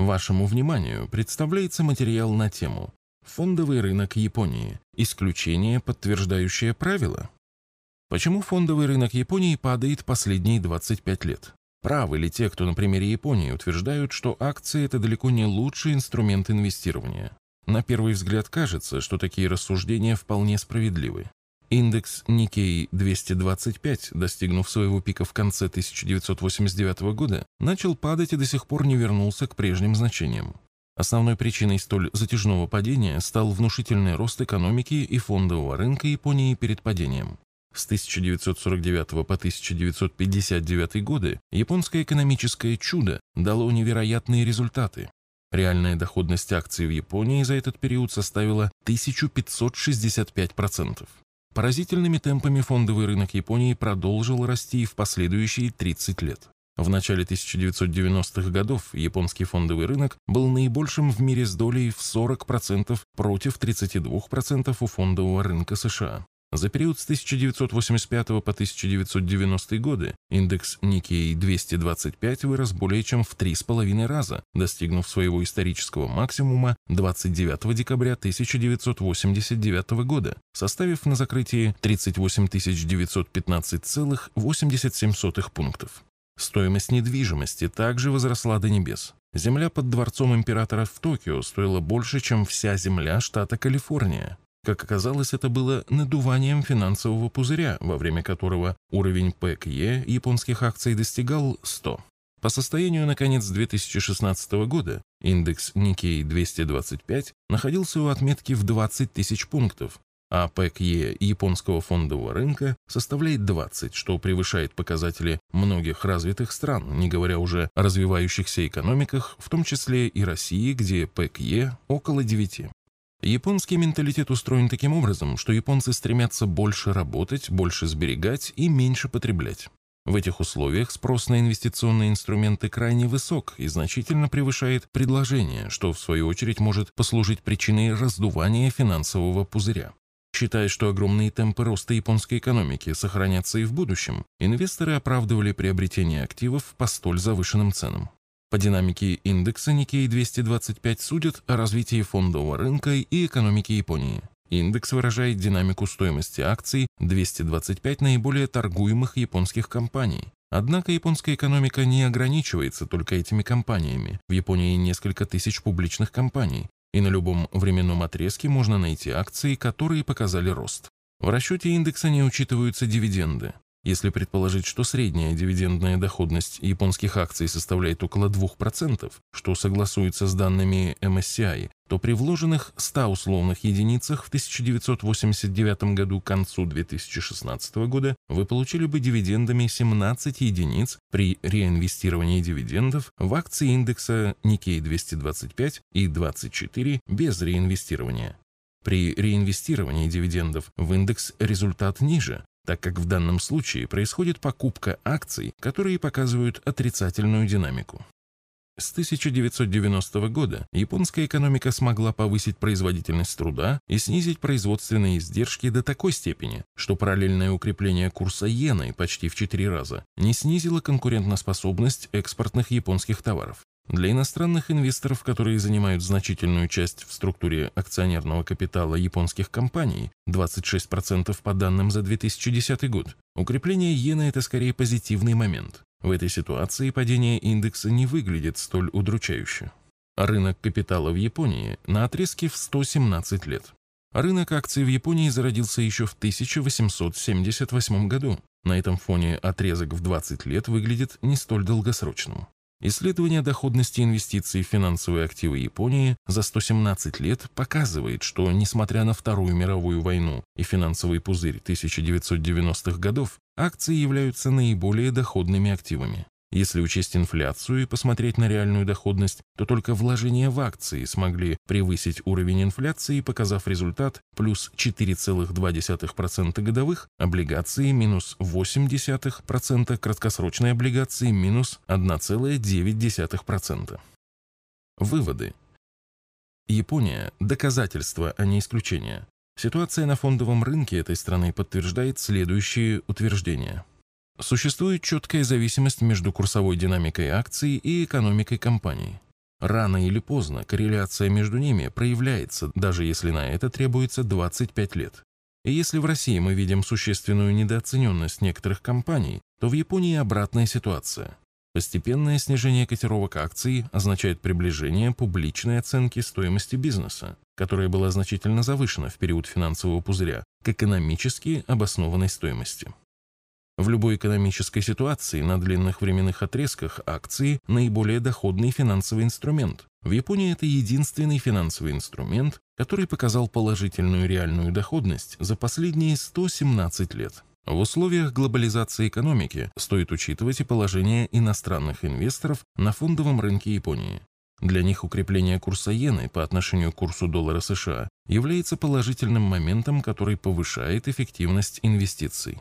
Вашему вниманию представляется материал на тему «Фондовый рынок Японии. Исключение, подтверждающее правило». Почему фондовый рынок Японии падает последние 25 лет? Правы ли те, кто на примере Японии утверждают, что акции – это далеко не лучший инструмент инвестирования? На первый взгляд кажется, что такие рассуждения вполне справедливы. Индекс Nikkei 225, достигнув своего пика в конце 1989 года, начал падать и до сих пор не вернулся к прежним значениям. Основной причиной столь затяжного падения стал внушительный рост экономики и фондового рынка Японии перед падением. С 1949 по 1959 годы японское экономическое чудо дало невероятные результаты. Реальная доходность акций в Японии за этот период составила 1565%. Поразительными темпами фондовый рынок Японии продолжил расти в последующие 30 лет. В начале 1990-х годов японский фондовый рынок был наибольшим в мире с долей в 40% против 32% у фондового рынка США. За период с 1985 по 1990 годы индекс Nikkei 225 вырос более чем в 3,5 раза, достигнув своего исторического максимума 29 декабря 1989 года, составив на закрытии 38 915,87 пунктов. Стоимость недвижимости также возросла до небес. Земля под дворцом императора в Токио стоила больше, чем вся земля штата Калифорния. Как оказалось, это было надуванием финансового пузыря, во время которого уровень ПКЕ японских акций достигал 100. По состоянию на конец 2016 года индекс Nikkei 225 находился у отметки в 20 тысяч пунктов, а ПКЕ японского фондового рынка составляет 20, что превышает показатели многих развитых стран, не говоря уже о развивающихся экономиках, в том числе и России, где ПКЕ около 9. Японский менталитет устроен таким образом, что японцы стремятся больше работать, больше сберегать и меньше потреблять. В этих условиях спрос на инвестиционные инструменты крайне высок и значительно превышает предложение, что в свою очередь может послужить причиной раздувания финансового пузыря. Считая, что огромные темпы роста японской экономики сохранятся и в будущем, инвесторы оправдывали приобретение активов по столь завышенным ценам. По динамике индекса Nikkei 225 судят о развитии фондового рынка и экономики Японии. Индекс выражает динамику стоимости акций 225 наиболее торгуемых японских компаний. Однако японская экономика не ограничивается только этими компаниями. В Японии несколько тысяч публичных компаний, и на любом временном отрезке можно найти акции, которые показали рост. В расчете индекса не учитываются дивиденды. Если предположить, что средняя дивидендная доходность японских акций составляет около 2%, что согласуется с данными MSCI, то при вложенных 100 условных единицах в 1989 году к концу 2016 года вы получили бы дивидендами 17 единиц при реинвестировании дивидендов в акции индекса Nikkei 225 и 24 без реинвестирования. При реинвестировании дивидендов в индекс результат ниже, так как в данном случае происходит покупка акций, которые показывают отрицательную динамику. С 1990 года японская экономика смогла повысить производительность труда и снизить производственные издержки до такой степени, что параллельное укрепление курса иены почти в 4 раза не снизило конкурентоспособность экспортных японских товаров. Для иностранных инвесторов, которые занимают значительную часть в структуре акционерного капитала японских компаний, 26% по данным за 2010 год, укрепление иены – это скорее позитивный момент. В этой ситуации падение индекса не выглядит столь удручающе. Рынок капитала в Японии на отрезке в 117 лет. Рынок акций в Японии зародился еще в 1878 году. На этом фоне отрезок в 20 лет выглядит не столь долгосрочным. Исследование доходности инвестиций в финансовые активы Японии за 117 лет показывает, что, несмотря на Вторую мировую войну и финансовый пузырь 1990-х годов, акции являются наиболее доходными активами. Если учесть инфляцию и посмотреть на реальную доходность, то только вложения в акции смогли превысить уровень инфляции, показав результат плюс 4,2% годовых, облигации минус 0,8%, краткосрочные облигации минус 1,9%. Выводы. Япония – доказательство, а не исключение. Ситуация на фондовом рынке этой страны подтверждает следующие утверждения. Существует четкая зависимость между курсовой динамикой акций и экономикой компании. Рано или поздно корреляция между ними проявляется, даже если на это требуется 25 лет. И если в России мы видим существенную недооцененность некоторых компаний, то в Японии обратная ситуация. Постепенное снижение котировок акций означает приближение публичной оценки стоимости бизнеса, которая была значительно завышена в период финансового пузыря, к экономически обоснованной стоимости. В любой экономической ситуации на длинных временных отрезках акции – наиболее доходный финансовый инструмент. В Японии это единственный финансовый инструмент, который показал положительную реальную доходность за последние 117 лет. В условиях глобализации экономики стоит учитывать и положение иностранных инвесторов на фондовом рынке Японии. Для них укрепление курса иены по отношению к курсу доллара США является положительным моментом, который повышает эффективность инвестиций.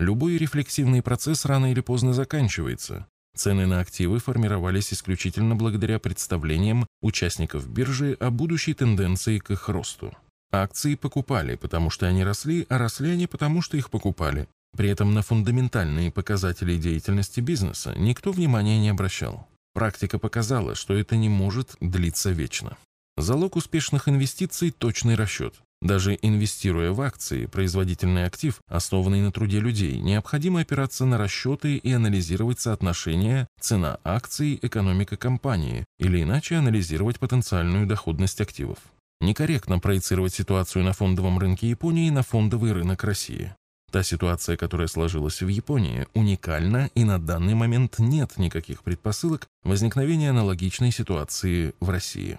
Любой рефлексивный процесс рано или поздно заканчивается. Цены на активы формировались исключительно благодаря представлениям участников биржи о будущей тенденции к их росту. Акции покупали, потому что они росли, а росли они потому, что их покупали. При этом на фундаментальные показатели деятельности бизнеса никто внимания не обращал. Практика показала, что это не может длиться вечно. Залог успешных инвестиций – точный расчет. Даже инвестируя в акции, производительный актив, основанный на труде людей, необходимо опираться на расчеты и анализировать соотношение цена акций, экономика компании, или иначе анализировать потенциальную доходность активов. Некорректно проецировать ситуацию на фондовом рынке Японии на фондовый рынок России. Та ситуация, которая сложилась в Японии, уникальна, и на данный момент нет никаких предпосылок возникновения аналогичной ситуации в России.